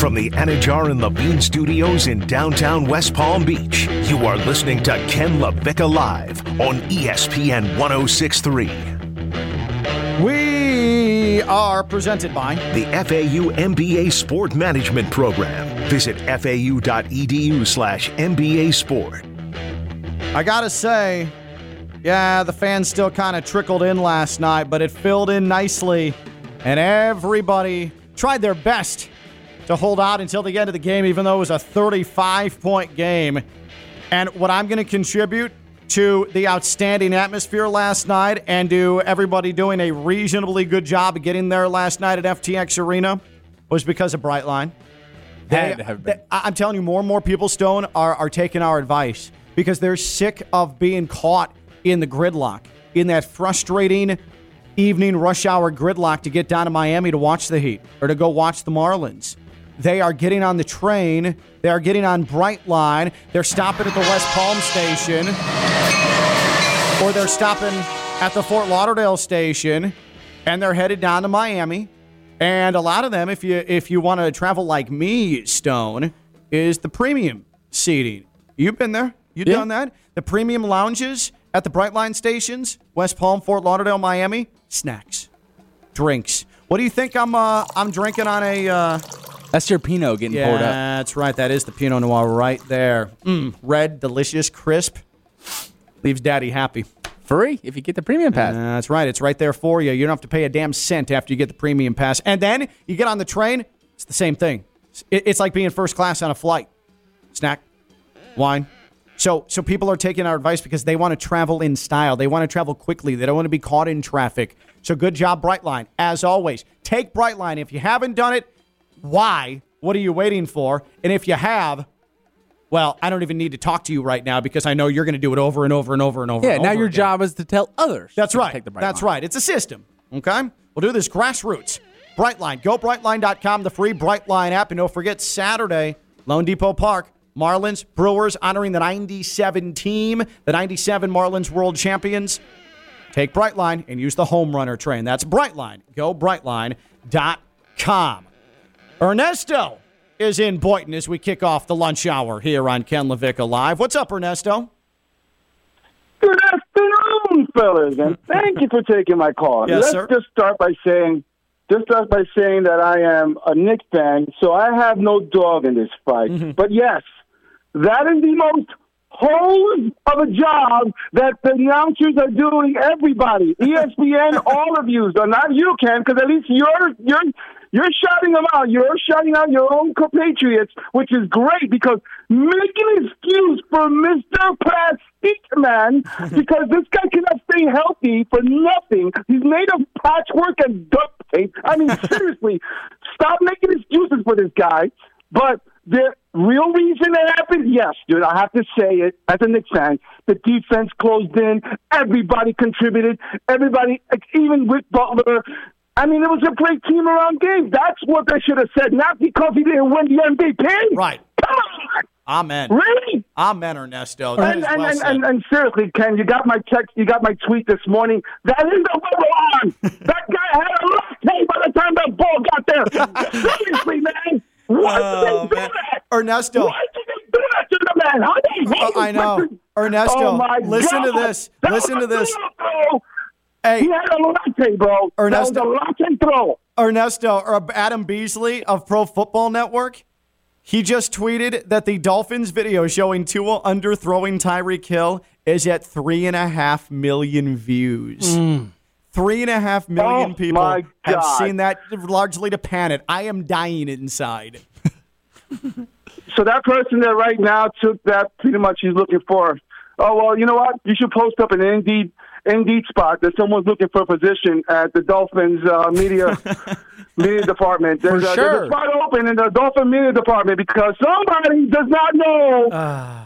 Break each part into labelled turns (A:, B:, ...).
A: From the Anajar and Levine Studios in downtown West Palm Beach, you are listening to Ken LaVicka Live on ESPN 1063.
B: We are presented by
A: The FAU MBA Sport Management Program. Visit fau.edu slash MBA Sport.
B: I gotta say, yeah, the fans still kind of trickled in last night, but it filled in nicely, and everybody tried their best to hold out until the end of the game, even though it was a 35 point game. And what I'm going to contribute to the outstanding atmosphere last night and to everybody doing a reasonably good job of getting there last night at FTX Arena was because of Brightline.
C: Had to have been.
B: they- I- I'm telling you, more and more people, Stone, are, are taking our advice because they're sick of being caught in the gridlock, in that frustrating evening rush hour gridlock to get down to Miami to watch the Heat or to go watch the Marlins. They are getting on the train. They are getting on Brightline. They're stopping at the West Palm station or they're stopping at the Fort Lauderdale station and they're headed down to Miami. And a lot of them, if you if you want to travel like me, Stone, is the premium seating. You've been there. You've
C: Yeah.
B: done that. The premium lounges at the Brightline stations, West Palm, Fort Lauderdale, Miami. Snacks, drinks. What do you think I'm uh, I'm drinking on a uh,
C: That's your Pinot getting poured up.
B: that's right. That is the Pinot Noir right there. Mm, red, delicious, crisp. Leaves daddy happy.
C: Free if you get the premium pass.
B: That's right. It's right there for you. You don't have to pay a damn cent after you get the premium pass. And then you get on the train, it's the same thing. It's like being first class on a flight. Snack, wine. So, so people are taking our advice because they want to travel in style. They want to travel quickly. They don't want to be caught in traffic. So, good job, Brightline. As always, take Brightline. If you haven't done it, why? What are you waiting for? And if you have, well, I don't even need to talk to you right now because I know you're going to do it over and over and over and over.
C: Yeah,
B: and
C: now
B: over
C: your
B: again.
C: job is to tell others.
B: That's right.
C: Take the bright
B: That's
C: line.
B: right. It's a system. Okay? We'll do this grassroots. Brightline. Go brightline.com, the free Brightline app. And don't forget Saturday, loanDepot Park, Marlins, Brewers honoring the 97 team, the 97 Marlins world champions. Take Brightline and use the home runner train. That's Brightline. Go brightline.com. Ernesto is in Boynton as we kick off the lunch hour here on Ken LaVicka Live. What's up, Ernesto?
D: Good afternoon, fellas, and thank you for taking my call.
B: Yes,
D: Let's
B: sir.
D: just start by saying, just start by saying that I am a Knicks fan, so I have no dog in this fight.
B: Mm-hmm.
D: But yes, that is the most hose of a job that the announcers are doing. Everybody, ESPN, all of you, so not you, Ken, because at least you're you're you're shouting them out. You're shouting out your own compatriots, which is great because making an excuse for Mister Plastic Man because this guy cannot stay healthy for nothing. He's made of patchwork and duct tape. I mean, seriously, stop making excuses for this guy. But the real reason that happened, yes, dude, I have to say it as a Knicks fan. The defense closed in. Everybody contributed. Everybody, even with Butler. I mean, it was a great team around game. That's what they should have said, not because he didn't win the MVP.
B: Right.
D: Come on.
B: Amen.
D: Really?
B: Amen, Ernesto.
D: And, and,
B: well
D: and, and, and seriously, Ken, you got my text, you got my tweet this morning. That is the way we're that guy had a latte by the time that ball got there. seriously, man. Why
B: Oh,
D: did they do
B: man.
D: that?
B: Ernesto.
D: Why did they do that to the man? How they hate
B: Uh, I know.
D: record?
B: Ernesto,
D: oh my
B: listen to this.
D: That
B: Listen
D: was
B: to
D: a
B: this.
D: throw.
B: Hey,
D: He had a latte, bro.
B: Ernesto-
D: That was a latte throw.
B: Ernesto or Adam Beasley of Pro Football Network. He just tweeted that the Dolphins video showing Tua underthrowing Tyreek Hill is at three and a half million views. Three and a half million
D: Oh,
B: people have seen that largely to pan it. I am dying inside.
D: So that person that right now took that pretty much he's looking for. Oh well, you know what? You should post up an Indeed Indeed spot that someone's looking for a position at the Dolphins uh, media media department. There's,
C: For
D: a,
C: sure.
D: there's a spot open in the Dolphin media department because somebody does not know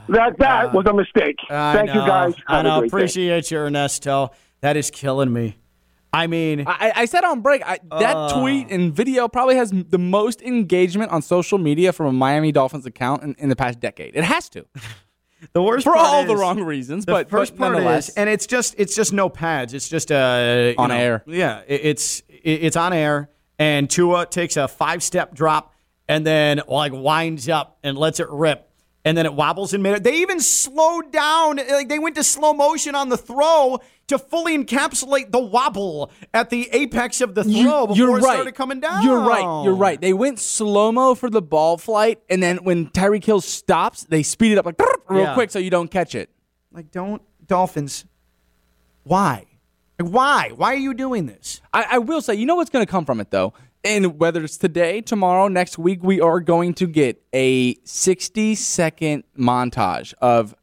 D: that that was a mistake.
B: I
D: Thank you guys.
B: I
D: Have a
B: know.
D: great day.
B: Appreciate you, Ernesto. That is killing me. I mean,
C: I, I said on break I, that tweet and video probably has the most engagement on social media from a Miami Dolphins account in, in the past decade. It has to.
B: The worst
C: for
B: part
C: all the wrong reasons.
B: The
C: but
B: first
C: but
B: part
C: nonetheless,
B: is, and it's just it's just no pads. It's just uh
C: On
B: know,
C: air.
B: Yeah, it- it's it- it's on air, and Tua takes a five step drop, and then like winds up and lets it rip, and then it wobbles in mid. They even slowed down. Like they went to slow motion on the throw to fully encapsulate the wobble at the apex of the throw
C: You-
B: before
C: you're
B: it
C: right.
B: started coming down.
C: You're right. You're right. They went slow mo for the ball flight, and then when Tyreek Hill stops, they speed it up like real
B: Yeah.
C: quick so you don't catch it.
B: Like don't Dolphins. Why? Like, why? Why are you doing this?
C: I, I will say, you know what's going to come from it though, and whether it's today, tomorrow, next week, we are going to get a 60 second montage of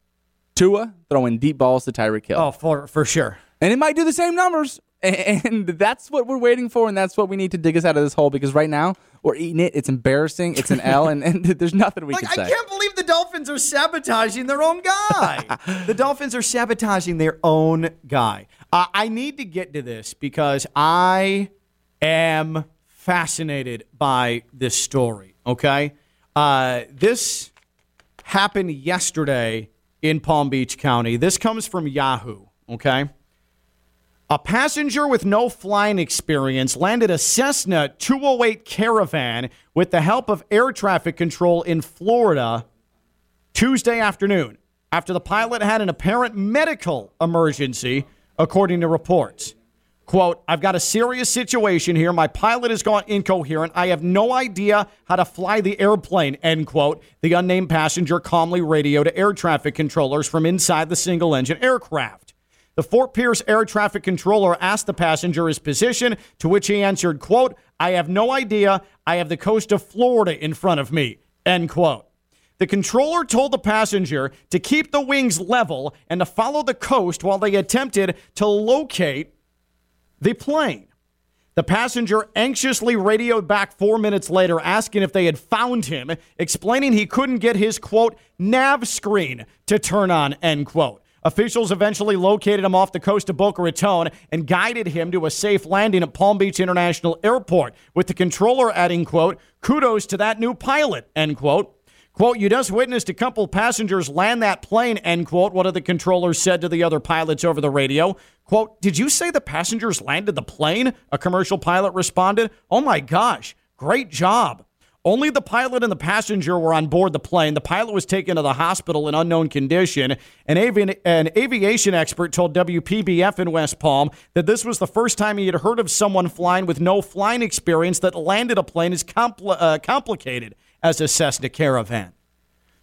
C: Tua throwing deep balls to Tyreek Hill,
B: Oh, for for sure.
C: and it might do the same numbers. And that's what we're waiting for, and that's what we need to dig us out of this hole because right now we're eating it. It's embarrassing. It's an L, and, and there's nothing we
B: Like,
C: can say.
B: I can't believe the Dolphins are sabotaging their own guy. the Dolphins are sabotaging their own guy. Uh, I need to get to this because I am fascinated by this story, okay? Uh, this happened yesterday in Palm Beach County. This comes from Yahoo, okay? A passenger with no flying experience landed a Cessna 208 Caravan with the help of air traffic control in Florida Tuesday afternoon after the pilot had an apparent medical emergency, according to reports. Quote, I've got a serious situation here. My pilot has gone incoherent. I have no idea how to fly the airplane, end quote. The unnamed passenger calmly radioed to air traffic controllers from inside the single engine aircraft. The Fort Pierce air traffic controller asked the passenger his position, to which he answered, quote, I have no idea. I have the coast of Florida in front of me, end quote. The controller told the passenger to keep the wings level and to follow the coast while they attempted to locate the plane. The passenger anxiously radioed back four minutes later, asking if they had found him, explaining he couldn't get his quote nav screen to turn on, end quote. Officials eventually located him off the coast of Boca Raton and guided him to a safe landing at Palm Beach International Airport, with the controller adding, quote, kudos to that new pilot, end quote. Quote, you just witnessed a couple passengers land that plane, end quote, one of the controllers said to the other pilots over the radio. Quote, did you say the passengers landed the plane? A commercial pilot responded. Oh my gosh, great job. Only the pilot and the passenger were on board the plane. The pilot was taken to the hospital in unknown condition. An, avi- an aviation expert told WPBF in West Palm that this was the first time he had heard of someone flying with no flying experience that landed a plane is compl- uh, complicated as a Cessna Caravan.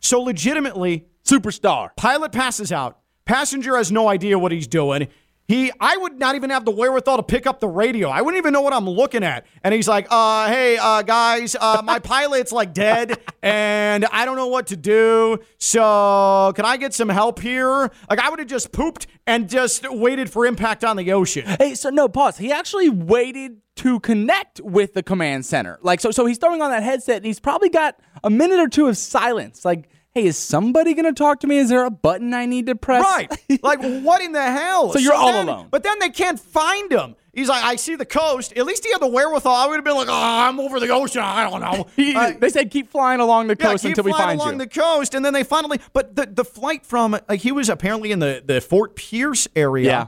B: So, legitimately,
C: Superstar.
B: pilot passes out. Passenger has no idea what he's doing. He, I would not even have the wherewithal to pick up the radio. I wouldn't even know what I'm looking at. And he's like, uh, hey, uh, guys, uh, my pilot's like dead and I don't know what to do. So can I get some help here? Like I would have just pooped and just waited for impact on the ocean.
C: Hey, so no, pause. He actually waited to connect with the command center. Like, so, so he's throwing on that headset, and he's probably got a minute or two of silence. Like, hey, is somebody gonna talk to me? Is there a button I need to press?
B: Right. Like, what in the hell?
C: So you're all
B: then-
C: alone.
B: But then they can't find him. He's like, I see the coast. At least he had the wherewithal. I would have been like, oh, I'm over the ocean. I don't know.
C: He-
B: Uh,
C: they said keep flying along the coast
B: keep
C: until we find you.
B: Keep flying along the coast, and then they finally. But the the flight from like he was apparently in the the Fort Pierce area.
C: Yeah.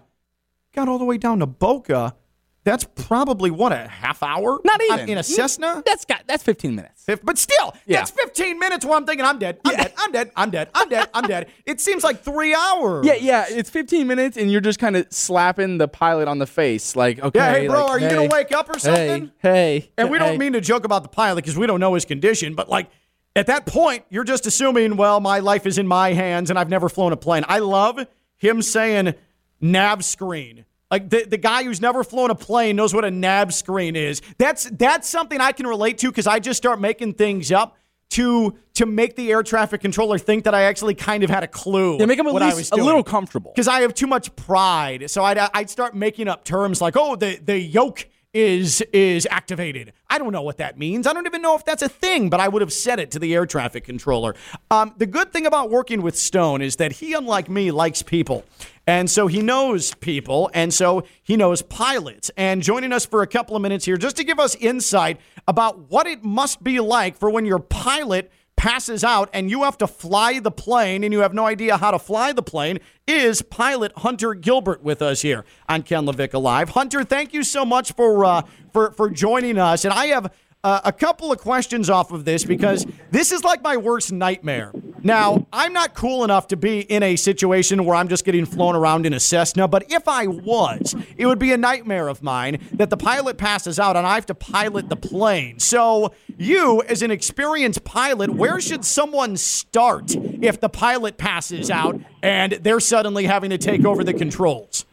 B: got all the way down to Boca. That's probably what a half hour.
C: Not even
B: in a mm, Cessna.
C: That's got that's 15 minutes.
B: Fif- But still,
C: Yeah.
B: that's 15 minutes where I'm thinking I'm dead. I'm
C: Yeah.
B: dead. I'm dead. I'm dead. I'm dead. I'm dead. It seems like three hours.
C: Yeah, yeah. It's 15 minutes, and you're just kind of slapping the pilot on the face, like, okay,
B: Yeah, hey, bro,
C: like,
B: are you gonna wake up or something?
C: Hey, hey.
B: And we
C: hey.
B: don't mean to joke about the pilot because we don't know his condition, but like at that point, you're just assuming, well, my life is in my hands and I've never flown a plane. I love him saying nav screen. Like the, the guy who's never flown a plane knows what a nav screen is. That's that's something I can relate to because I just start making things up to to make the air traffic controller think that I actually kind of had a clue.
C: Yeah, make him at
B: what I was
C: least a little comfortable.
B: because I have too much pride. So I'd, I'd start making up terms like, oh, the, the yoke is is activated. I don't know what that means. I don't even know if that's a thing, but I would have said it to the air traffic controller. Um, the good thing about working with Stone is that he, unlike me, likes people. And so he knows people, and so he knows pilots. And joining us for a couple of minutes here, just to give us insight about what it must be like for when your pilot passes out and you have to fly the plane and you have no idea how to fly the plane is pilot Hunter Gilbert with us here on Ken LaVicka Live. Hunter, thank you so much for uh, for for joining us. And I have uh, a couple of questions off of this because this is like my worst nightmare. Now, I'm not cool enough to be in a situation where I'm just getting flown around in a Cessna, but if I was, it would be a nightmare of mine that the pilot passes out and I have to pilot the plane. So, you, as an experienced pilot, where should someone start if the pilot passes out and they're suddenly having to take over the controls?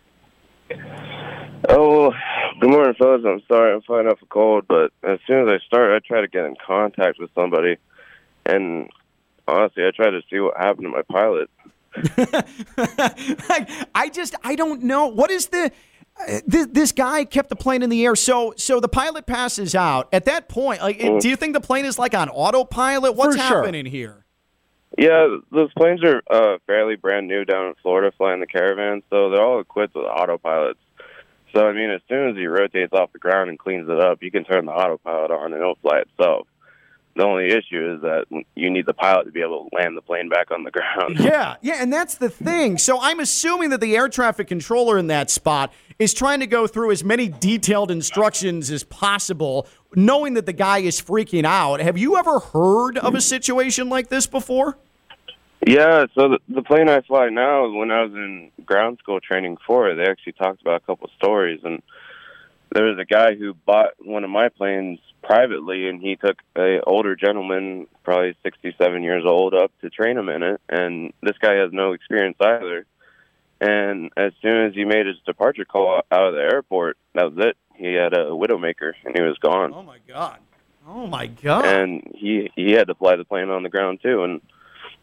E: Oh, good morning, fellas. I'm sorry I'm fighting off a cold, but as soon as I start, I try to get in contact with somebody, and honestly, I tried to see what happened to my pilot.
B: like, I just I don't know what is the. Uh, this, this guy kept the plane in the air, so so the pilot passes out. At that point, like, mm. do you think the plane is like on autopilot? What's
C: For
B: happening
C: sure.
B: here?
E: Yeah, those planes are uh, fairly brand new down in Florida, flying the caravan, so they're all equipped with autopilots. So I mean, as soon as he rotates off the ground and cleans it up, you can turn the autopilot on and it'll fly itself. The only issue is that you need the pilot to be able to land the plane back on the ground.
B: Yeah, yeah, and that's the thing. So I'm assuming that the air traffic controller in that spot is trying to go through as many detailed instructions as possible, knowing that the guy is freaking out. Have you ever heard of a situation like this before?
E: Yeah, so the, the plane I fly now, when I was in ground school training for it, they actually talked about a couple stories, and there was a guy who bought one of my planes privately, and he took a older gentleman, probably sixty-seven years old, up to train him in it, and this guy has no experience either. And as soon as he made his departure call out of the airport, that was it. He had a widowmaker, and he was gone.
B: Oh my god! Oh my god!
E: And he he had to fly the plane on the ground too, and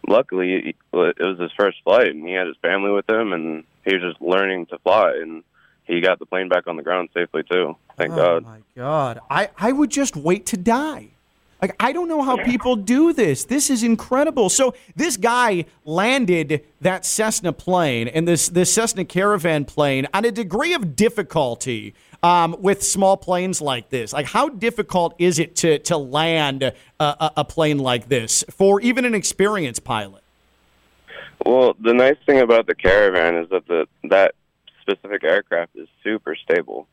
E: luckily it was his first flight and he had his family with him and he was just learning to fly and he got the plane back on the ground safely too. Thank
B: oh
E: god.
B: my god. I i would just wait to die. Like i don't know how people do this. This is incredible. So this guy landed that cessna plane and this this cessna caravan plane on a degree of difficulty um, with small planes like this? Like, how difficult is it to to land a, a, a plane like this for even an experienced pilot?
E: Well, the nice thing about the Caravan is that the that specific aircraft is super stable,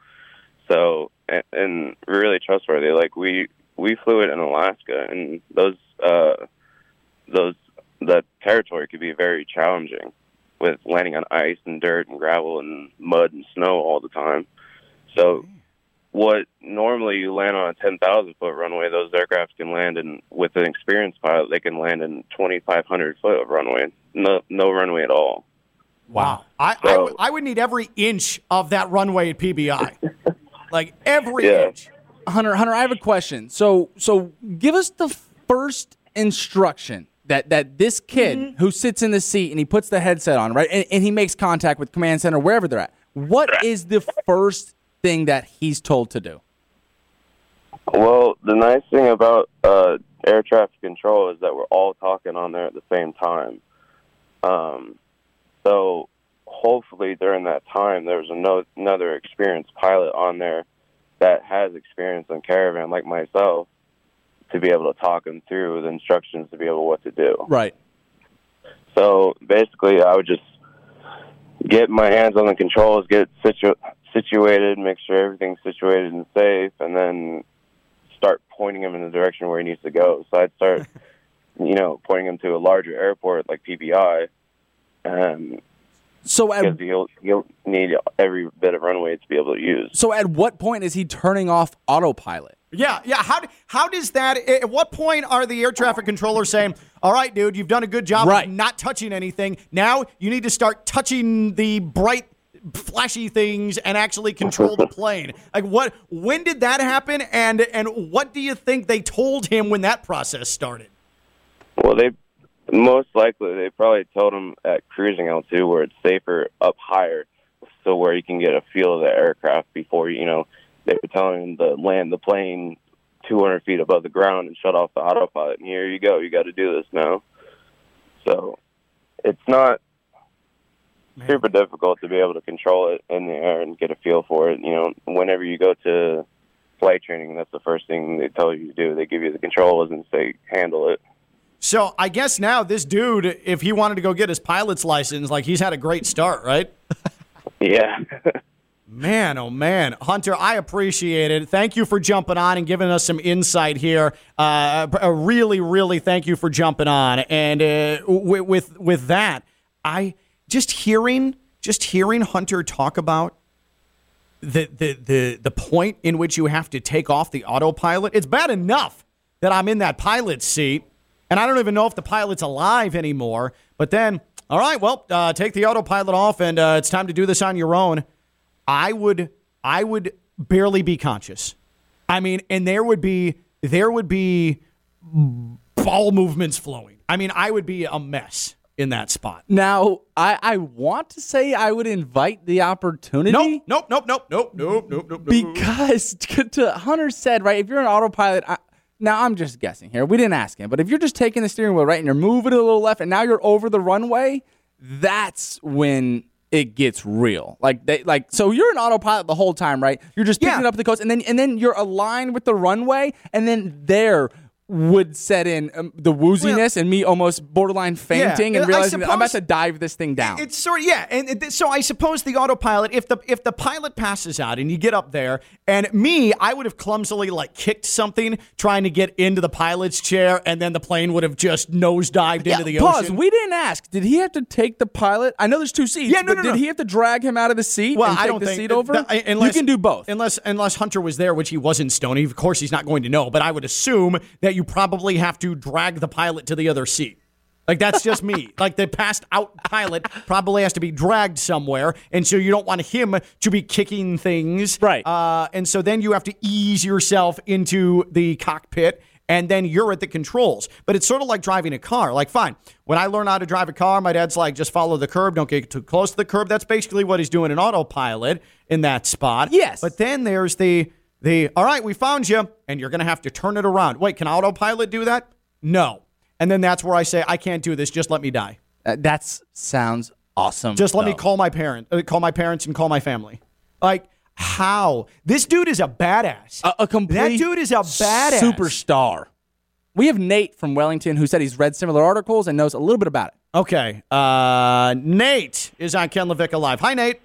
E: so and, and really trustworthy. Like we we flew it in Alaska, and those uh, those that territory could be very challenging with landing on ice and dirt and gravel and mud and snow all the time. So, what normally you land on a 10,000 foot runway, those aircraft can land in, with an experienced pilot, they can land in 2,500 foot of runway. No, no runway at all.
B: Wow. I, so, I, w- I would need every inch of that runway at PBI. like every yeah. inch.
C: Hunter, Hunter, I have a question. So, so give us the first instruction that that this kid mm-hmm. who sits in the seat and he puts the headset on, right, and, and he makes contact with command center wherever they're at. What is the first thing that he's told to do?
E: Well, the nice thing about uh, air traffic control is that we're all talking on there at the same time. Um, so hopefully during that time, there's no, another experienced pilot on there that has experience on caravan like myself to be able to talk them through the instructions to be able what to do.
C: Right.
E: So basically, I would just get my hands on the controls, get situ- situated, make sure everything's situated and safe, and then start pointing him in the direction where he needs to go. So I'd start, you know, pointing him to a larger airport like PBI. Um,
C: so
E: at, he'll he'll need every bit of runway to be able to use.
C: So at what point is he turning off autopilot?
B: Yeah, yeah. How how does that? At what point are the air traffic controllers saying, "All right, dude, you've done a good job
C: right.
B: of not touching anything. Now you need to start touching the bright flashy things and actually control the plane. Like what when did that happen and and what do you think they told him when that process started?
E: Well, they most likely they probably told him at cruising altitude where it's safer up higher so where you can get a feel of the aircraft before you know they were telling him to land the plane 200 feet above the ground and shut off the autopilot and here you go you got to do this now so it's not Man. super difficult to be able to control it in the air and get a feel for it. You know, whenever you go to flight training, that's the first thing they tell you to do. They give you the controls and say handle it.
B: So I guess now this dude, if he wanted to go get his pilot's license, like he's had a great start, right?
E: Yeah.
B: Man, oh man, Hunter, I appreciate it. Thank you for jumping on and giving us some insight here. Uh, really, really, thank you for jumping on. And uh, with, with with that, I just hearing just hearing Hunter talk about the the the the point in which you have to take off the autopilot. It's bad enough that I'm in that pilot seat, and I don't even know if the pilot's alive anymore. But then, all right, well, uh, take the autopilot off, and uh, it's time to do this on your own. I would I would barely be conscious. I mean, and there would be there would be ball movements flowing. I mean, I would be a mess in that spot.
C: Now, I, I want to say I would invite the opportunity.
B: Nope, nope, nope, nope, nope, nope, nope, nope.
C: Because to, to Hunter said, right, if you're an autopilot, I, now I'm just guessing here. We didn't ask him, but if you're just taking the steering wheel right and you're moving it a little left, and now you're over the runway, that's when it gets real. Like they like so you're an autopilot the whole time, right? You're just picking
B: Yeah.
C: up the coast, and then and then you're aligned with the runway, and then there would set in um, the wooziness and me almost borderline fainting
B: I
C: and realizing I'm about to dive this thing down.
B: It's sort of yeah, and it, so I suppose the autopilot, if the if the pilot passes out and you get up there, and me, I would have clumsily like kicked something trying to get into the pilot's chair, and then the plane would have just nosedived into the
C: Pause.
B: ocean.
C: We didn't ask. Did he have to take the pilot? I know there's two seats.
B: Yeah, no,
C: but
B: no,
C: did
B: no.
C: he have to drag him out of the seat
B: well,
C: and take
B: I don't
C: the
B: think
C: seat over?
B: unless,
C: you can do both.
B: Unless unless Hunter was there, which he wasn't. Stony, of course, he's not going to know. But I would assume that you probably have to drag the pilot to the other seat. Like that's just me. Like the passed out pilot probably has to be dragged somewhere, and so you don't want him to be kicking things,
C: Right.
B: Uh, and so then you have to ease yourself into the cockpit, and then you're at the controls. But it's sort of like driving a car. Like, fine, when I learn how to drive a car, my dad's like, just follow the curb, don't get too close to the curb. That's basically what he's doing in autopilot in that spot.
C: Yes.
B: But then there's the the all right, we found you, and you're gonna have to turn it around. Wait, can autopilot do that? No. And then that's where I say, I can't do this. Just let me die.
C: Uh, that sounds awesome.
B: Just let me call my parent, uh, call my parents, and call my family. Like how? This dude is a badass.
C: a, a complete
B: that dude is a badass.
C: superstar. We have Nate from Wellington who said he's read similar articles and knows a little bit about it.
B: Okay. Uh, Nate is on Ken LaVicka Live. Hi, Nate.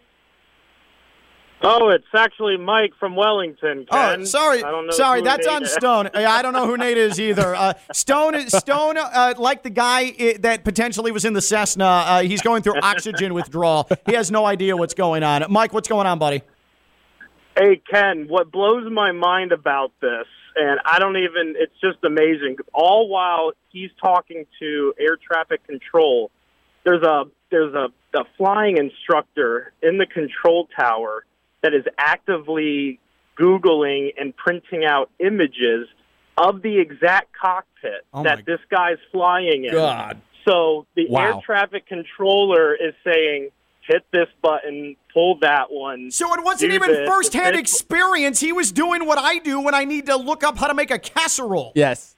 F: Oh, it's actually Mike from Wellington.
B: Oh, sorry,
F: I don't know
B: sorry. That's
F: Nate
B: on
F: is.
B: Stone. I don't know who Nate is either. Uh, Stone, Stone, uh, like the guy that potentially was in the Cessna. Uh, he's going through oxygen withdrawal. He has no idea what's going on. Mike, what's going on, buddy?
F: Hey, Ken, what blows my mind about this, and I don't even, it's just amazing. All while he's talking to air traffic control, there's a there's a, a flying instructor in the control tower that is actively Googling and printing out images of the exact cockpit
B: Oh
F: that this guy's flying in.
B: God.
F: So the
C: Wow.
F: air traffic controller is saying, hit this button, pull that one.
B: So it wasn't even
F: this,
B: firsthand
F: this-
B: experience. He was doing what I do when I need to look up how to make a casserole.
C: Yes.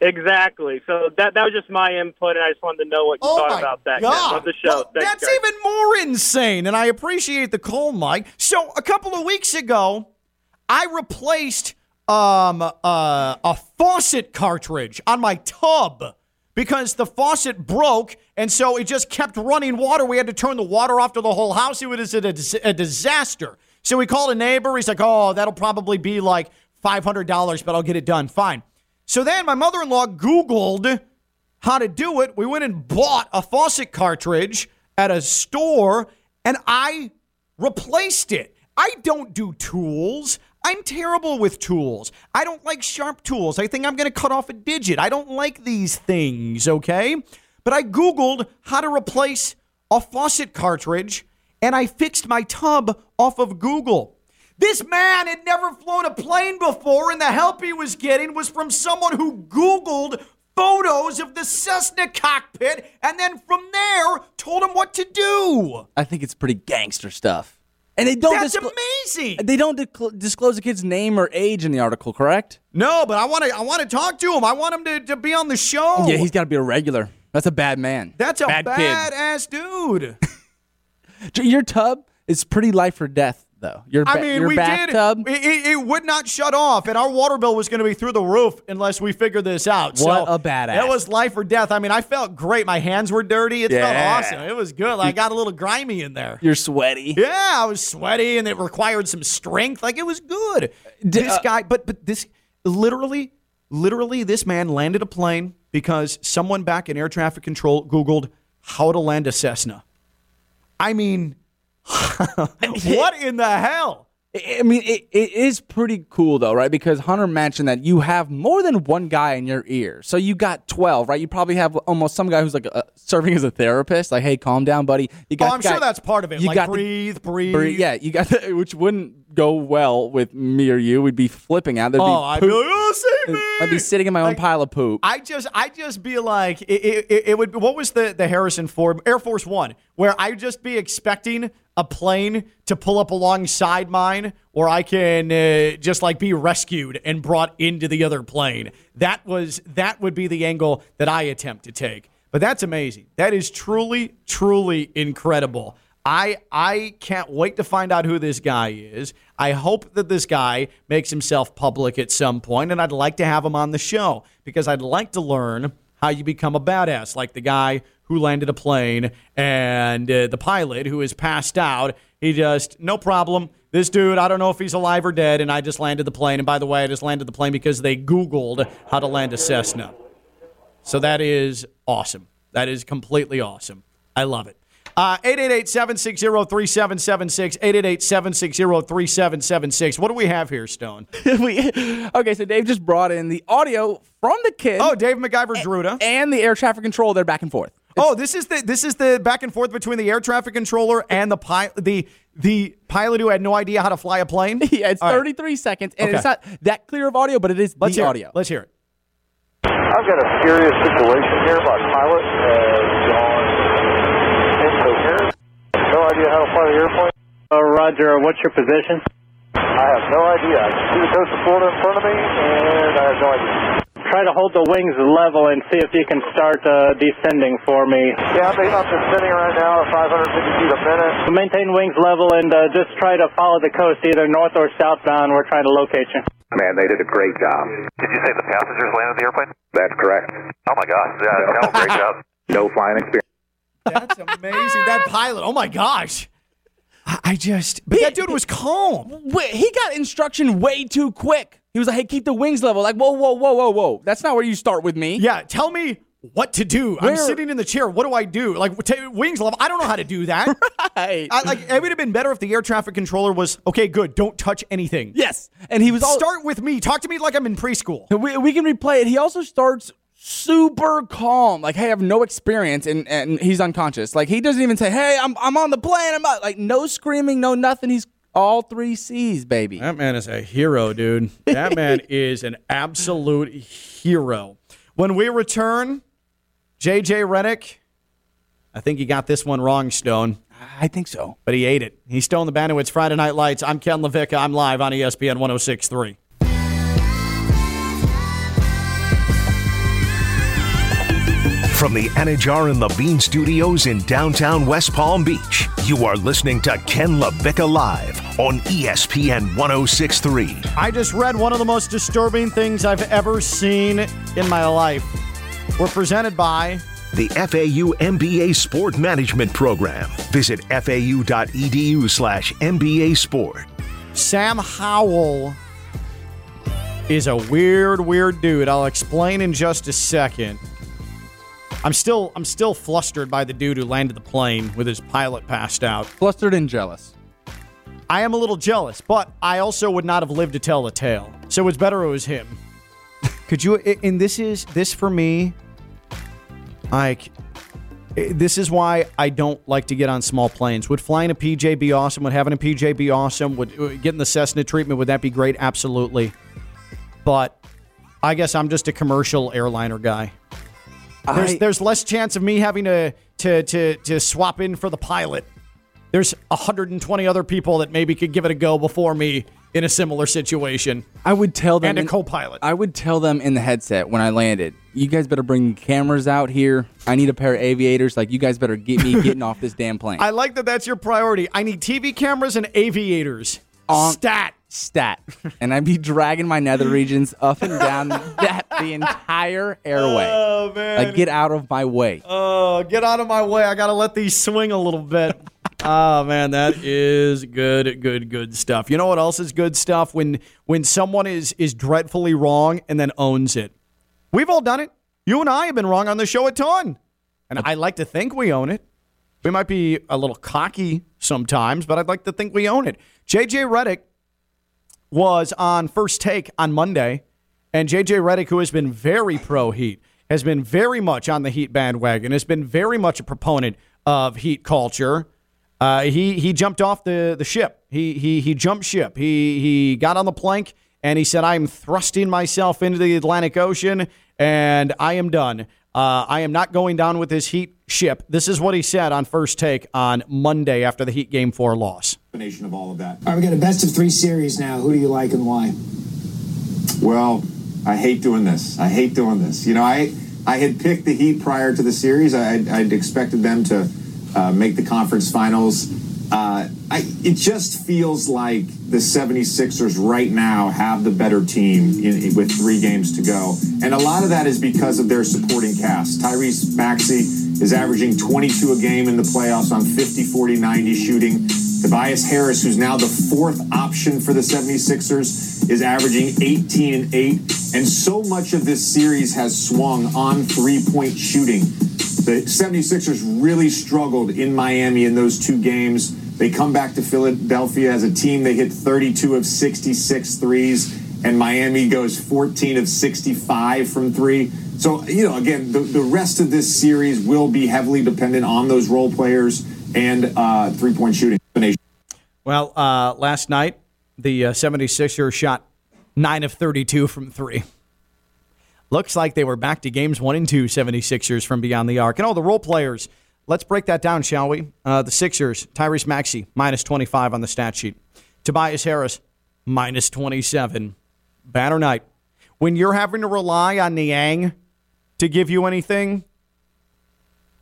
F: Exactly. So that that was just my input, and I just wanted to know what you
B: Oh
F: thought about that.
B: God.
F: The show.
B: Well, that's
F: guys.
B: even more insane, and I appreciate the call, Mike. So a couple of weeks ago, I replaced um, uh, a faucet cartridge on my tub because the faucet broke, and so it just kept running water. We had to turn the water off to the whole house. It was a, a disaster. So we called a neighbor. He's like, "Oh, that'll probably be like five hundred dollars, but I'll get it done." Fine. So then my mother-in-law Googled how to do it. We went and bought a faucet cartridge at a store and I replaced it. I don't do tools. I'm terrible with tools. I don't like sharp tools. I think I'm going to cut off a digit. I don't like these things, okay? But I Googled how to replace a faucet cartridge and I fixed my tub off of Google. This man had never flown a plane before, and the help he was getting was from someone who Googled photos of the Cessna cockpit and then from there told him what to do.
C: I think it's pretty gangster stuff. And they don't
B: That's
C: disclo-
B: amazing.
C: They don't disclo- disclose the kid's name or age in the article, correct?
B: No, but I want to I want to talk to him. I want him to, to be on the show.
C: Yeah, he's got to be a regular. That's a bad man.
B: That's a
C: bad kid.
B: badass dude.
C: Your tub is pretty life or death though. Your
B: I mean,
C: your
B: we
C: bathtub.
B: did. It, it, would not shut off, and our water bill was going to be through the roof unless we figured this out.
C: What
B: so
C: a badass.
B: It was life or death. I mean, I felt great. My hands were dirty. It felt awesome. It was good. Like, I got a little grimy in there.
C: You're sweaty.
B: Yeah, I was sweaty, and it required some strength. Like, it was good.
C: D-
B: this
C: uh,
B: guy, but but this literally, literally, this man landed a plane because someone back in air traffic control Googled how to land a Cessna. I mean, what in the hell?
C: I mean, it, it is pretty cool though, right? Because Hunter mentioned that you have more than one guy in your ear, so you got twelve, right? You probably have almost some guy who's like uh serving as a therapist, like, "Hey, calm down, buddy." You
B: Oh,
C: got
B: I'm
C: the guy-
B: sure that's part of it.
C: You
B: like
C: got the-
B: breathe, breathe.
C: breathe- yeah, you got the, which wouldn't go well with me or you. We'd be flipping out. There'd
B: Oh,
C: be
B: I'd be like, oh, save me.
C: I'd be sitting in my own pile of poop.
B: I just, I just be like, it, it, it- it would. What was the the Harrison Ford Air Force One, where I'd just be expecting a plane to pull up alongside mine, or I can uh, just like be rescued and brought into the other plane. That was that would be the angle that I attempt to take. But that's amazing. That is truly, truly incredible. I I can't wait to find out who this guy is. I hope that this guy makes himself public at some point, and I'd like to have him on the show because I'd like to learn how you become a badass, like the guy who landed a plane and uh, the pilot who is passed out. He just no problem. This dude, I don't know if he's alive or dead, and I just landed the plane. And by the way, I just landed the plane because they Googled how to land a Cessna. So that is awesome. That is completely awesome. I love it. Uh, 888-760-3776, 888-760-3776. What do we have here, Stone?
C: we, okay, so Dave just brought in the audio from the kid
B: Oh, Dave MacGyver Druda.
C: and the air traffic control. They're back and forth.
B: Oh, this is the this is the back and forth between the air traffic controller and the pilot the the pilot who had no idea how to fly a plane.
C: Yeah, it's
B: All right.
C: 33 seconds, and
B: Okay.
C: it's not that clear of audio, but it is
B: Let's
C: the
B: hear
C: audio.
B: It. Let's hear it.
G: I've got a serious situation here. My pilot has gone incoherent. No idea how to fly the airplane.
H: Uh, Roger, what's your position?
G: I have no idea. I can see the coast of Florida in front of me, and I have no idea.
H: Try to hold the wings level and see if you can start uh, descending for me.
G: Yeah, I'm, I'm descending right now at 550 feet a minute.
H: Maintain wings level and uh, just try to follow the coast, either north or southbound. We're trying to locate you.
I: Man, they did a great job.
J: Did you say the passengers landed the airplane?
I: That's correct.
J: Oh my gosh, yeah, no, great job.
I: No flying experience.
B: That's amazing. that pilot. Oh my gosh. I, I just but that dude was calm.
C: Wait, he got instruction way too quick. He was like, "Hey, keep the wings level." Like, whoa, whoa, whoa, whoa, whoa. That's not where you start with me.
B: Yeah, tell me what to do. I'm sitting in the chair. What do I do? Like t- wings level. I don't know how to do that.
C: Right.
B: I, like it would have been better if the air traffic controller was okay. Good. Don't touch anything.
C: yes, and he was all.
B: Start with me. Talk to me like I'm in preschool.
C: we, we can replay it. He also starts super calm. Like, hey, I have no experience, and, and he's unconscious. Like, he doesn't even say, hey, I'm, I'm on the plane. I'm not. Like, no screaming, no nothing. He's all three C's, baby.
B: That man is a hero, dude. That man is an absolute hero. When we return, JJ Redick, I think he got this one wrong, Stone,
C: I think so.
B: but he ate it. He's Stone the Bandit. It's Friday Night Lights. I'm Ken LaVicka. I'm live on ESPN 1063.
A: From the Anajar and Levine studios in downtown West Palm Beach, you are listening to Ken LaVicka Live on ESPN 1063.
B: I just read one of the most disturbing things I've ever seen in my life. We're presented by
A: The FAU MBA Sport Management Program. Visit fau.edu slash MBA Sport.
B: Sam Howell is a weird, weird dude. I'll explain in just a second. I'm still I'm still flustered by the dude who landed the plane with his pilot passed out.
C: Flustered and jealous.
B: I am a little jealous, but I also would not have lived to tell the tale. So it's better it was him. Could you and this is this for me like this is why I don't like to get on small planes. Would flying a PJ be awesome? Would having a PJ be awesome? Would uh, getting the Cessna treatment would that be great? Absolutely. But I guess I'm just a commercial airliner guy. There's
C: I-
B: there's less chance of me having to to to to swap in for the pilot. There's 120 other people that maybe could give it a go before me in a similar situation.
C: I would tell them
B: And a
C: in-
B: co-pilot.
C: I would tell them in the headset when I landed, you guys better bring cameras out here. I need a pair of aviators. Like you guys better get me getting off this damn plane.
B: I like that that's your priority. I need TV cameras and aviators.
C: On-
B: Stat.
C: Stat. And I'd be dragging my nether regions up and down that the entire airway.
B: Oh man.
C: Like get out of my way.
B: Oh, get out of my way. I got to let these swing a little bit. oh, man, that is good, good, good stuff. You know what else is good stuff? When when someone is is dreadfully wrong and then owns it. We've all done it. You and I have been wrong on the show a ton. And I like to think we own it. We might be a little cocky sometimes, but I'd like to think we own it. JJ Redick was on first take on Monday, and JJ Redick, who has been very pro Heat, has been very much on the Heat bandwagon, has been very much a proponent of Heat culture. Uh, he he jumped off the, the ship. He he he jumped ship. He he got on the plank and he said, "I'm thrusting myself into the Atlantic Ocean, and I am done. Uh, I am not going down with this Heat ship." This is what he said on first take on Monday after the Heat Game Four loss.
K: Combination of all of that.
L: All right, we got a best of three series now. Who do you like and why?
K: Well, I hate doing this. I hate doing this. You know, I I had picked the Heat prior to the series. I, I'd, I'd expected them to uh, make the conference finals. Uh, I, it just feels like the 76ers right now have the better team in, with three games to go. And a lot of that is because of their supporting cast. Tyrese Maxey is averaging 22 a game in the playoffs on 50, 40, 90 shooting. Tobias Harris, who's now the fourth option for the 76ers, is averaging 18 and 8. And so much of this series has swung on three point shooting. The 76ers really struggled in Miami in those two games. They come back to Philadelphia as a team. They hit 32 of 66 threes, and Miami goes 14 of 65 from three. So, you know, again, the, the rest of this series will be heavily dependent on those role players and uh, three point shooting.
B: Well, uh, last night, the uh, 76ers shot 9 of 32 from 3. Looks like they were back to games 1 and 2, 76ers from beyond the arc. And all the role players. Let's break that down, shall we? Uh, the Sixers, Tyrese Maxey, minus 25 on the stat sheet. Tobias Harris, minus 27. Banner night. When you're having to rely on Niang to give you anything,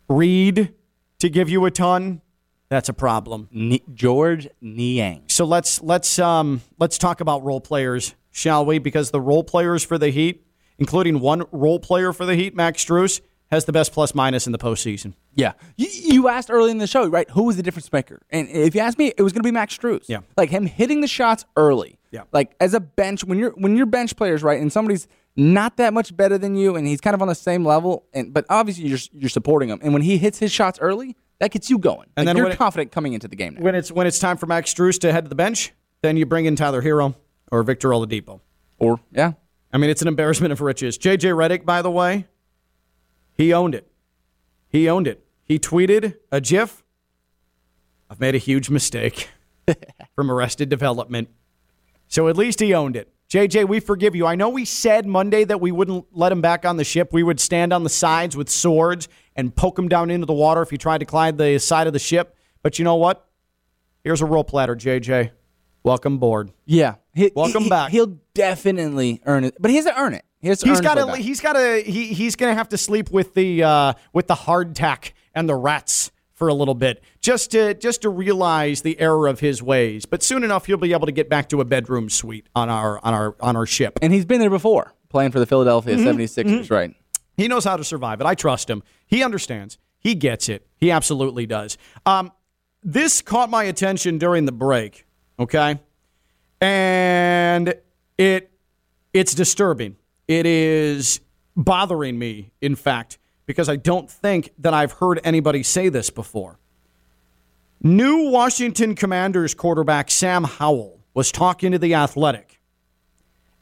B: Reed to give you a ton, that's a problem.
C: Ni- Georges Niang.
B: So let's let's um let's talk about role players, shall we? Because the role players for the Heat, including one role player for the Heat, Max Strus, has the best plus minus in the postseason.
C: Yeah. You, you asked early in the show, right? Who was the difference maker? And if you asked me, it was going to be Max Strus.
B: Yeah.
C: Like him hitting the shots early.
B: Yeah.
C: Like as a bench, when you're when you're bench players, right, and somebody's not that much better than you, and he's kind of on the same level, and but obviously you're you're supporting him, and when he hits his shots early, that gets you going.
B: And
C: Like,
B: then
C: you're
B: when it-
C: confident coming into the game now.
B: When it's when it's time for Max Strus to head to the bench, then you bring in Tyler Herro or Victor Oladipo.
C: Or yeah,
B: I mean, it's an embarrassment of riches. JJ Redick, by the way, he owned it. He owned it. He tweeted a GIF. I've made a huge mistake from Arrested Development. So at least he owned it. JJ, we forgive you. I know we said Monday that we wouldn't let him back on the ship. We would stand on the sides with swords and poke him down into the water if he tried to climb the side of the ship. But you know what? Here's a roll platter, JJ. Welcome aboard.
C: yeah. He,
B: Welcome
C: he-
B: back.
C: He'll definitely earn it, but he has to earn it. He has to
B: He's
C: earn
B: got to. He's got to. He, he's going to have to sleep with the uh, with the hardtack and the rats for a little bit, just to just to realize the error of his ways. But soon enough, he'll be able to get back to a bedroom suite on our on our on our ship.
C: and he's been there before, playing for the Philadelphia
B: Mm-hmm.
C: 76ers, right?
B: He knows how to survive it. I trust him. He understands. He gets it. He absolutely does. Um, this caught my attention during the break. Okay, and it it's disturbing. It is bothering me, in fact, because I don't think that I've heard anybody say this before. New Washington Commanders quarterback Sam Howell was talking to the Athletic,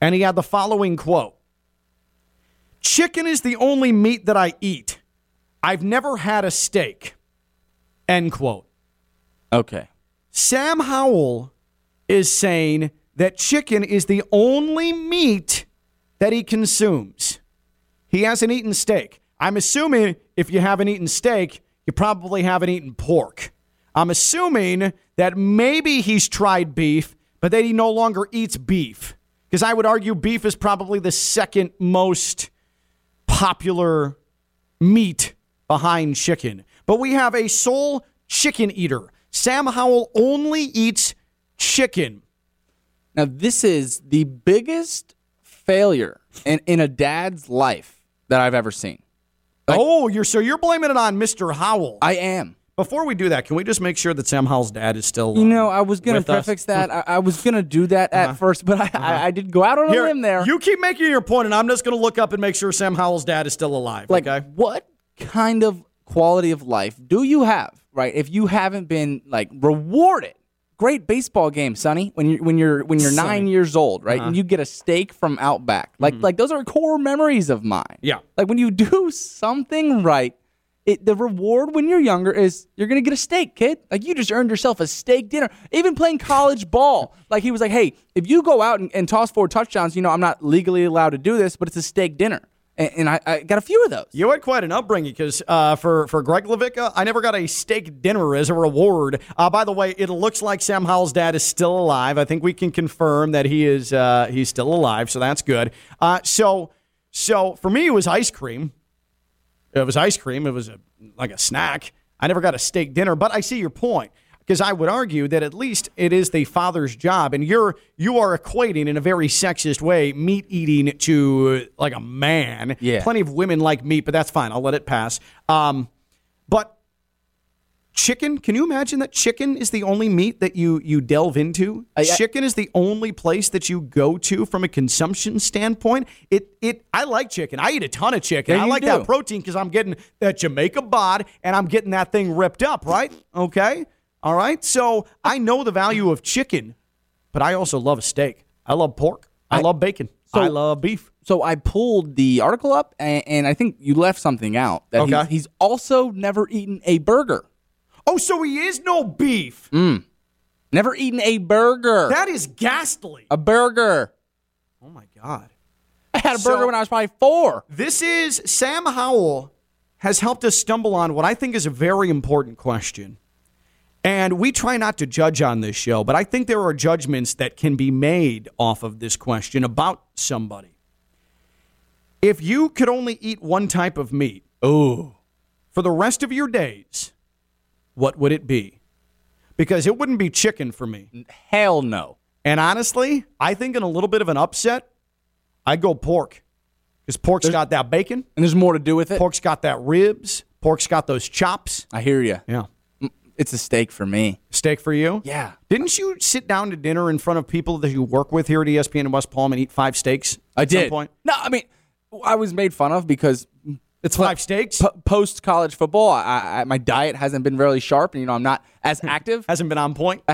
B: and he had the following quote. Chicken is the only meat that I eat. I've never had a steak. End quote.
C: Okay.
B: Sam Howell is saying that chicken is the only meat that he consumes. He hasn't eaten steak. I'm assuming if you haven't eaten steak, you probably haven't eaten pork. I'm assuming that maybe he's tried beef, but that he no longer eats beef. Because I would argue beef is probably the second most popular meat behind chicken. But we have a sole chicken eater. Sam Howell only eats chicken.
C: Now, this is the biggest failure in, in a dad's life that I've ever seen.
B: oh, you're so you're blaming it on Mr. Howell.
C: I am.
B: Before we do that, can we just make sure that Sam Howell's dad is still? Alive?
C: You know, I was going
B: with
C: to
B: us?
C: prefix that. I, I was going to do that at uh-huh. first, but I, I, uh-huh. I did go out on a limb there.
B: You keep making your point, and I'm just going to look up and make sure Sam Howell's dad is still alive.
C: like,
B: okay?
C: what kind of quality of life do you have, right? If you haven't been like rewarded. Great baseball game, Sonny. When you're when you're when you're nine years old, right,
B: Uh-huh.
C: and you get a steak from Outback, like like those are core memories of mine.
B: Yeah.
C: Like when you do something right, it, the reward when you're younger is you're gonna get a steak, kid. Like you just earned yourself a steak dinner. Even playing college ball, like he was like, hey, if you go out and, and toss four touchdowns, you know I'm not legally allowed to do this, but it's a steak dinner, and, I, I got a few of those.
B: You had quite an upbringing because uh, for for Greg LaVicka, I never got a steak dinner as a reward. Uh, by the way, it looks like Sam Howell's dad is still alive. I think we can confirm that he is uh, he's still alive, so that's good. Uh, so so for me, it was ice cream. It was ice cream. It was a, like a snack. I never got a steak dinner, but I see your point because I would argue that at least it is the father's job, and you're you are equating in a very sexist way meat eating to like a man.
C: Yeah.
B: plenty of women like meat, but that's fine. I'll let it pass. Um, but chicken, can you imagine that chicken is the only meat that you you delve into?
C: I- I-
B: chicken is the only place that you go to from a consumption standpoint. It it I like chicken. I eat a ton of chicken. I like
C: do.
B: that protein because I'm getting that Jamaica bod and I'm getting that thing ripped up, right? Okay. All right. So I know the value of chicken, but I also love a steak. I love pork. I, love bacon. I love beef.
C: So I pulled the article up, and, and I think you left something out. That
B: Okay.
C: he's, he's also never eaten a burger.
B: Oh, so he is no beef. Mm.
C: Never eaten a burger.
B: That is ghastly.
C: a burger.
B: Oh my god.
C: I had a burger when I was probably four.
B: This is Sam Howell has helped us stumble on what I think is a very important question. And we try not to judge on this show, but I think there are judgments that can be made off of this question about somebody. If you could only eat one type of meat
C: Oh,
B: for the rest of your days, what would it be? Because it wouldn't be chicken for me.
C: hell no.
B: And honestly, I think in a little bit of an upset, I'd go pork. Because pork's got that bacon.
C: And there's more to do with it.
B: Pork's got that ribs. Pork's got those chops.
C: I hear you.
B: Yeah.
C: It's a steak for me.
B: Steak for you?
C: Yeah.
B: Didn't you sit down to dinner in front of people that you work with here at ESPN in West Palm and eat five steaks?
C: I
B: at
C: did.
B: Some point?
C: No, I mean, I was made fun of because
B: It's five steaks.
C: post college football, I, I, my diet hasn't been really sharp, and you know, I'm not as active.
B: Hasn't been on point.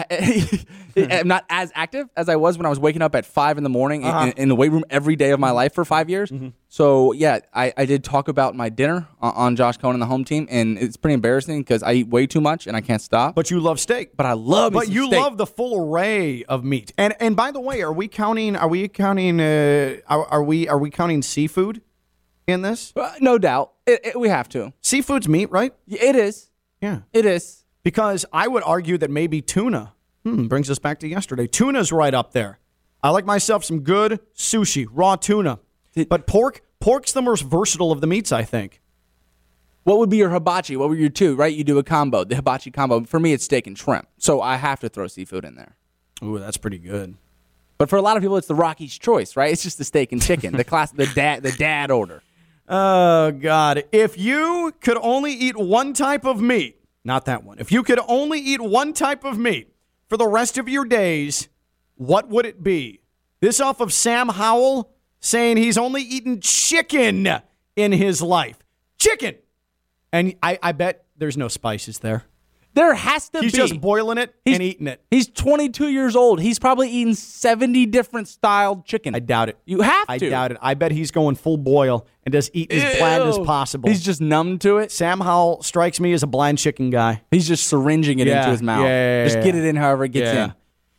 C: I'm not as active as I was when I was waking up at five in the morning in-
B: Uh-huh.
C: in, in the weight room every day of my life for five years.
B: Mm-hmm.
C: So yeah, I, I did talk about my dinner on, on Josh Cohen and the home team, and it's pretty embarrassing because I eat way too much and I can't stop.
B: But you love steak.
C: But I love.
B: But you
C: steak.
B: love the full array of meat. And and by the way, are we counting? Are we counting? Uh, are, are we are we counting seafood in this?
C: Uh, no doubt, it, it- we have to.
B: Seafood's meat, right?
C: It is.
B: Yeah.
C: It is.
B: Because I would argue that maybe tuna hmm, brings us back to yesterday. Tuna's right up there. I like myself some good sushi, raw tuna. But pork, pork's the most versatile of the meats, I think.
C: What would be your hibachi? What were your two? Right, you do a combo, the hibachi combo. For me, it's steak and shrimp, so I have to throw seafood in there.
B: Ooh, that's pretty good.
C: But for a lot of people, it's the Rocky's choice, right? It's just the steak and chicken, the class, the dad, the dad order.
B: Oh God! If you could only eat one type of meat, not that one. If you could only eat one type of meat for the rest of your days, what would it be? This off of Sam Howell saying he's only eaten chicken in his life. Chicken, and I, I bet there's no spices there.
C: There has to
B: He's
C: be.
B: just boiling it
C: He's-
B: and eating it.
C: He's 22 years old. He's probably eaten 70 different styled chicken.
B: I doubt it.
C: You have
B: I
C: to.
B: I doubt it. I bet he's going full boil and just eating as bland as possible.
C: He's just numb to it.
B: Sam Howell strikes me as a bland chicken guy.
C: He's just syringing it
B: Yeah,
C: into his mouth.
B: yeah, yeah,
C: just get it in however it gets in.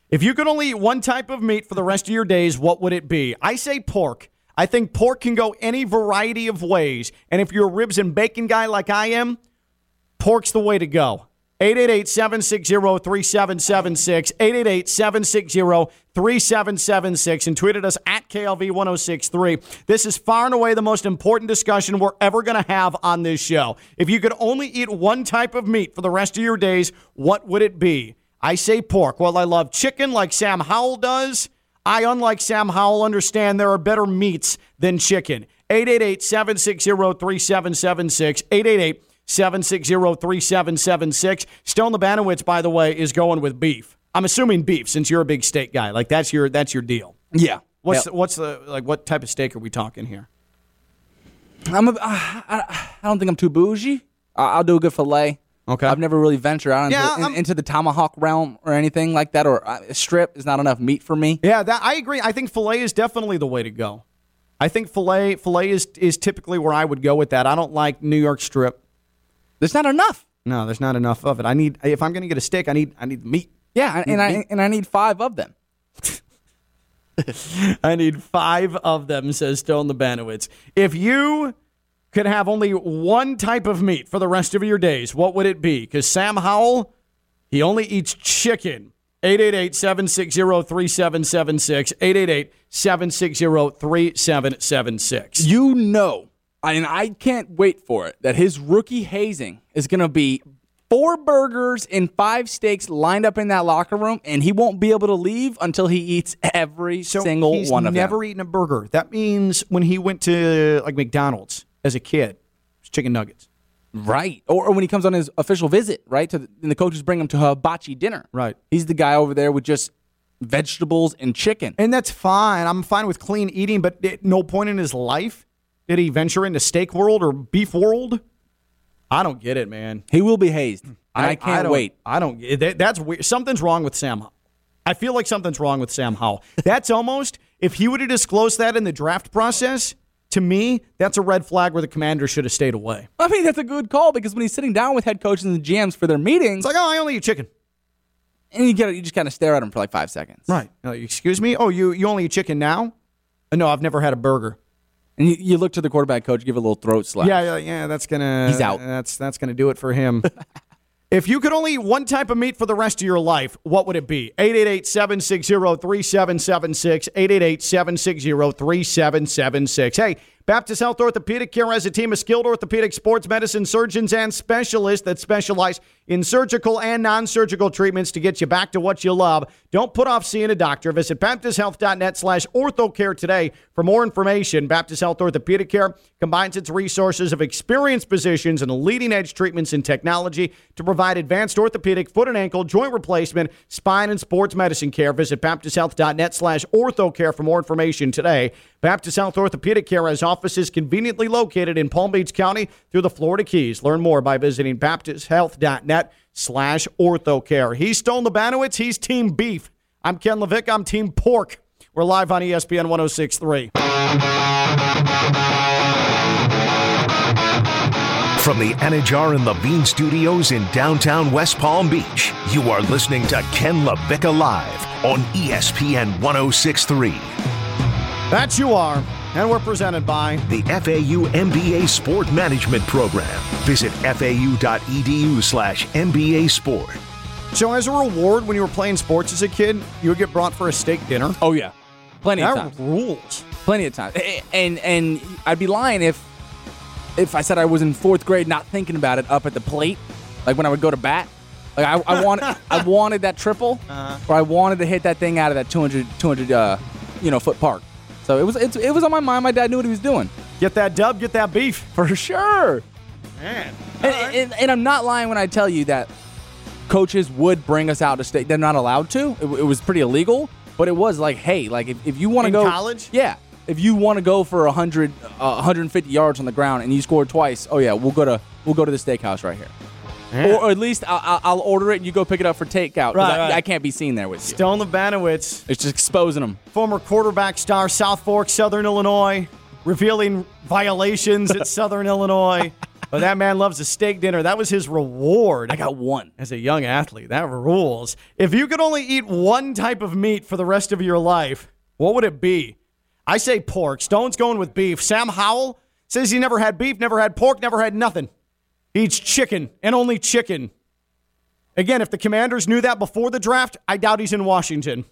B: If you could only eat one type of meat for the rest of your days, what would it be? I say pork. I think pork can go any variety of ways. And if you're a ribs and bacon guy like I am, pork's the way to go. 888 760 3776. 888 760 3776. And tweeted us at KLV 1063. This is far and away the most important discussion we're ever going to have on this show. If you could only eat one type of meat for the rest of your days, what would it be? I say pork. Well, I love chicken like Sam Howell does. I, unlike Sam Howell, understand there are better meats than chicken. 888 760 3776. 888 760 3776. Stone Labanowitz, by the way, is going with beef. I'm assuming beef since you're a big steak guy. Like that's your that's your deal.
C: Yeah.
B: What's
C: Yep.
B: the, what's the like what type of steak are we talking here?
C: I'm a, I, I don't think I'm too bougie. I'll do a good fillet.
B: Okay.
C: I've never really ventured out into,
B: Yeah,
C: in- into the tomahawk realm or anything like that, or uh, strip is not enough meat for me.
B: Yeah, that I agree. I think filet is definitely the way to go. I think filet filet is is typically where I would go with that. I don't like New York strip.
C: There's not enough.
B: No, there's not enough of it. I need if I'm going to get a steak, I need I need meat.
C: Yeah, and, and I and I need five of them.
B: I need five of them, says Stone Labanowitz. If you could have only one type of meat for the rest of your days, what would it be? Because Sam Howell, he only eats chicken. 888 760 3776. 888 760 3776.
C: You know, I mean, I can't wait for it that his rookie hazing is going to be four burgers and five steaks lined up in that locker room, and he won't be able to leave until he eats every single one of them.
B: never eaten a burger. That means when he went to like McDonald's as a kid, it's chicken nuggets.
C: Right. Or, or when he comes on his official visit, right? To the, and the coaches bring him to hibachi dinner.
B: Right.
C: He's the guy over there with just vegetables and chicken.
B: And that's fine. I'm fine with clean eating, but at no point in his life did he venture into steak world or beef world. I don't get it, man.
C: He will be hazed. And I, can't
B: don't-
C: wait.
B: I don't. that- That's weird. Something's wrong with Sam. Howell. I feel like something's wrong with Sam Howell. That's almost if he would have disclosed that in the draft process. To me, that's a red flag where the commander should have stayed away.
C: I mean, that's a good call because when he's sitting down with head coaches and the GMs for their meetings,
B: It's like, oh, I only eat chicken.
C: and you get you just kind of stare at him for like five seconds.
B: Right. Uh, excuse me. Oh, you you only eat chicken now? Uh, no, I've never had a burger.
C: And you, you look to the quarterback coach, give a little throat slap.
B: Yeah, yeah, yeah. That's gonna.
C: He's out.
B: That's that's gonna do it for him. if you could only eat one type of meat for the rest of your life, what would it be? 888-760-3776. 888-760-3776. Hey, Baptist Health Orthopedic Care has a team of skilled orthopedic sports medicine surgeons and specialists that specialize in surgical and non-surgical treatments to get you back to what you love. Don't put off seeing a doctor. Visit baptisthealth.net slash orthocare today for more information. Baptist Health Orthopedic Care combines its resources of experienced physicians and leading edge treatments in technology to provide advanced orthopedic, foot and ankle, joint replacement, spine, and sports medicine care. Visit baptisthealth.net slash orthocare for more information today. Baptist Health Orthopedic Care has offices conveniently located in Palm Beach County through the Florida Keys. Learn more by visiting baptisthealth.net slash orthocare. He's Stone Labanowitz. He's Team Beef. I'm Ken LaVicka. I'm Team Pork. We're live on ESPN 1063.
A: From the Anidjar and Levine studios in downtown West Palm Beach, you are listening to Ken LaVicka Live on ESPN 1063.
B: That you are. And we're presented by
A: The FAU MBA Sport Management Program. Visit fau.edu slash MBA Sport.
B: So, as a reward, when you were playing sports as a kid, you would get brought for a steak dinner.
C: Oh yeah, plenty of
B: That
C: times.
B: rules.
C: Plenty of times. And and I'd be lying if if I said I was in fourth grade not thinking about it up at the plate, like when I would go to bat. Like I, I wanted I wanted that triple, or I wanted to hit that thing out of that 200 200 uh, you know foot park. So it was it's, it was on my mind. My dad knew what he was doing
B: Get that dub, get that beef.
C: for sure.
B: Man.
C: And, and, and I'm not lying when I tell you that coaches would bring us out to state. They're not allowed to. It, it was pretty illegal, but it was like, hey, like if, if you want to
B: In
C: go
B: college?
C: yeah. If you want to go for 100, uh, 150 yards on the ground and you scored twice, oh yeah, we'll go to we'll go to the steakhouse right here, or, or at least I'll, I'll- order it and you go pick it up for takeout.
B: Right,
C: I,
B: right.
C: I can't be seen there with you.
B: Stone Labanowitz,
C: It's just exposing them.
B: former quarterback star, South Fork, Southern Illinois, revealing violations at Southern Illinois. But that man loves a steak dinner. That was his reward.
C: I got one.
B: as a young athlete. That rules. If you could only eat one type of meat for the rest of your life, what would it be? I say pork. Stone's going with beef. Sam Howell says he never had beef, never had pork, never had nothing. Eats chicken and only chicken. Again, if the commanders knew that before the draft, I doubt he's in Washington.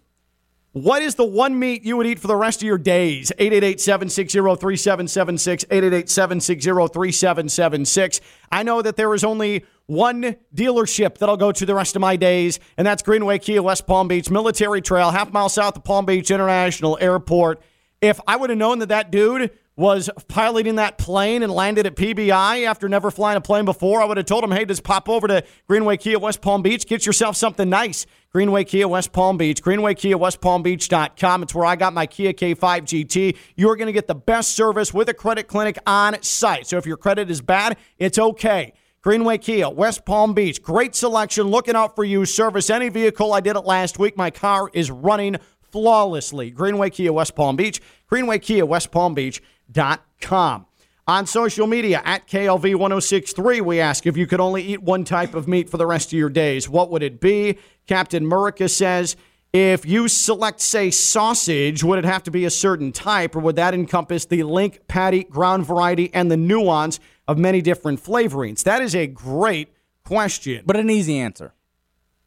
B: What is the one meat you would eat for the rest of your days? 888 760 3776. 888 760 3776. I know that there is only one dealership that I'll go to the rest of my days, and that's Greenway Kia, West Palm Beach, Military Trail, half mile south of Palm Beach International Airport. If I would have known that that dude was piloting that plane and landed at PBI after never flying a plane before, I would have told him, hey, just pop over to Greenway Kia West Palm Beach, get yourself something nice. Greenway Kia West Palm Beach, Greenway Kia West Palm. It's where I got my Kia K5 GT. You're going to get the best service with a credit clinic on site. So if your credit is bad, it's okay. Greenway Kia, West Palm Beach, great selection. Looking out for you. Service any vehicle. I did it last week. My car is running flawlessly. Greenway Kia, West Palm Beach, Greenway Kia, West Palm Beach com. Oh On social media, at KLV1063, we ask if you could only eat one type of meat for the rest of your days, what would it be? Captain Murica says, if you select, say, sausage, would it have to be a certain type, or would that encompass the link, patty, ground variety, and the nuance of many different flavorings? That is a great question.
C: But an easy answer.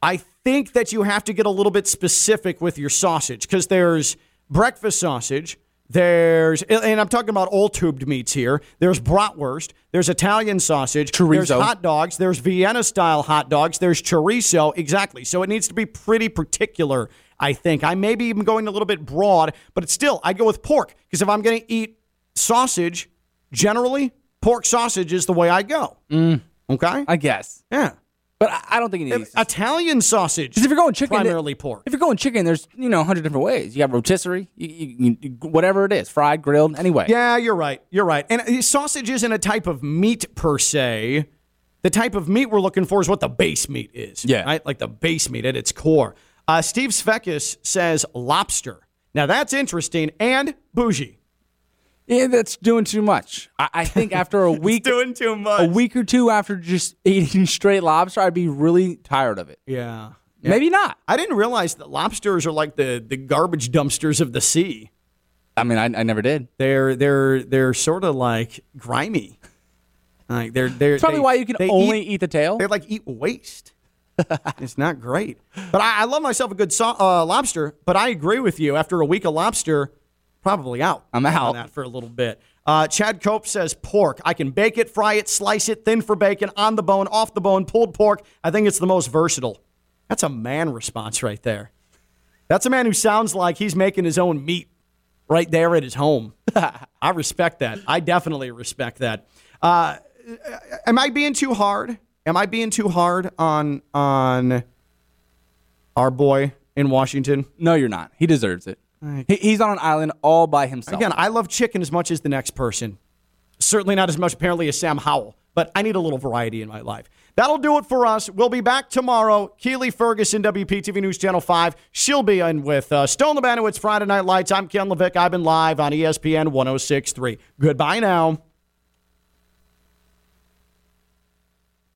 B: I think that you have to get a little bit specific with your sausage because there's breakfast sausage, there's, and I'm talking about all tubed meats here. There's bratwurst. There's Italian sausage.
C: Chorizo.
B: There's hot dogs. There's Vienna style hot dogs. There's chorizo. Exactly. So it needs to be pretty particular, I think. I may be even going a little bit broad, but it's still, I go with pork because if I'm going to eat sausage, generally, pork sausage is the way I go.
C: Mm,
B: okay?
C: I guess.
B: Yeah.
C: But I don't think it needs
B: Italian sausage.
C: Because if you're going chicken,
B: primarily pork.
C: If you're going chicken, there's you know a hundred different ways. You got rotisserie, you, you, you, whatever it is, fried, grilled, anyway.
B: Yeah, you're right. You're right. And uh, sausage isn't a type of meat per se. The type of meat we're looking for is what the base meat is.
C: Yeah,
B: right. Like the base meat at its core. Uh, Steve Svekis says lobster. Now that's interesting and bougie.
C: Yeah, that's doing too much. I, I think after a week,
B: doing too much.
C: A week or two after just eating straight lobster, I'd be really tired of it.
B: Yeah.
C: Maybe not.
B: I didn't realize that lobsters are like the, the garbage dumpsters of the sea.
C: I mean, I, I never did.
B: They're they're they're sort of like grimy. Like they're they're
C: That's probably
B: they-
C: why you can
B: they
C: only eat, the tail.
B: They like eat waste. it's not great. But I, I love myself a good so, uh, lobster. But I agree with you. After a week of lobster, probably out.
C: I'm out.
B: on that for a little bit. Uh, Chad Cope says pork. I can bake it, fry it, slice it, thin for bacon, on the bone, off the bone, pulled pork. I think it's the most versatile. That's a man response right there. That's a man who sounds like he's making his own meat right there at his home. I respect that. I definitely respect that. Uh, am I being too hard? Am I being too hard on on our boy in Washington?
C: No, you're not. He deserves it. He, he's on an island all by himself.
B: Again, I love chicken as much as the next person. Certainly not as much, apparently, as Sam Howell, but I need a little variety in my life. That'll do it for us. We'll be back tomorrow. Keely Ferguson, WPTV News Channel 5. She'll be in with uh, Stone. It's Friday Night Lights. I'm Ken LaVicka. I've been live on ESPN 1063. Goodbye now.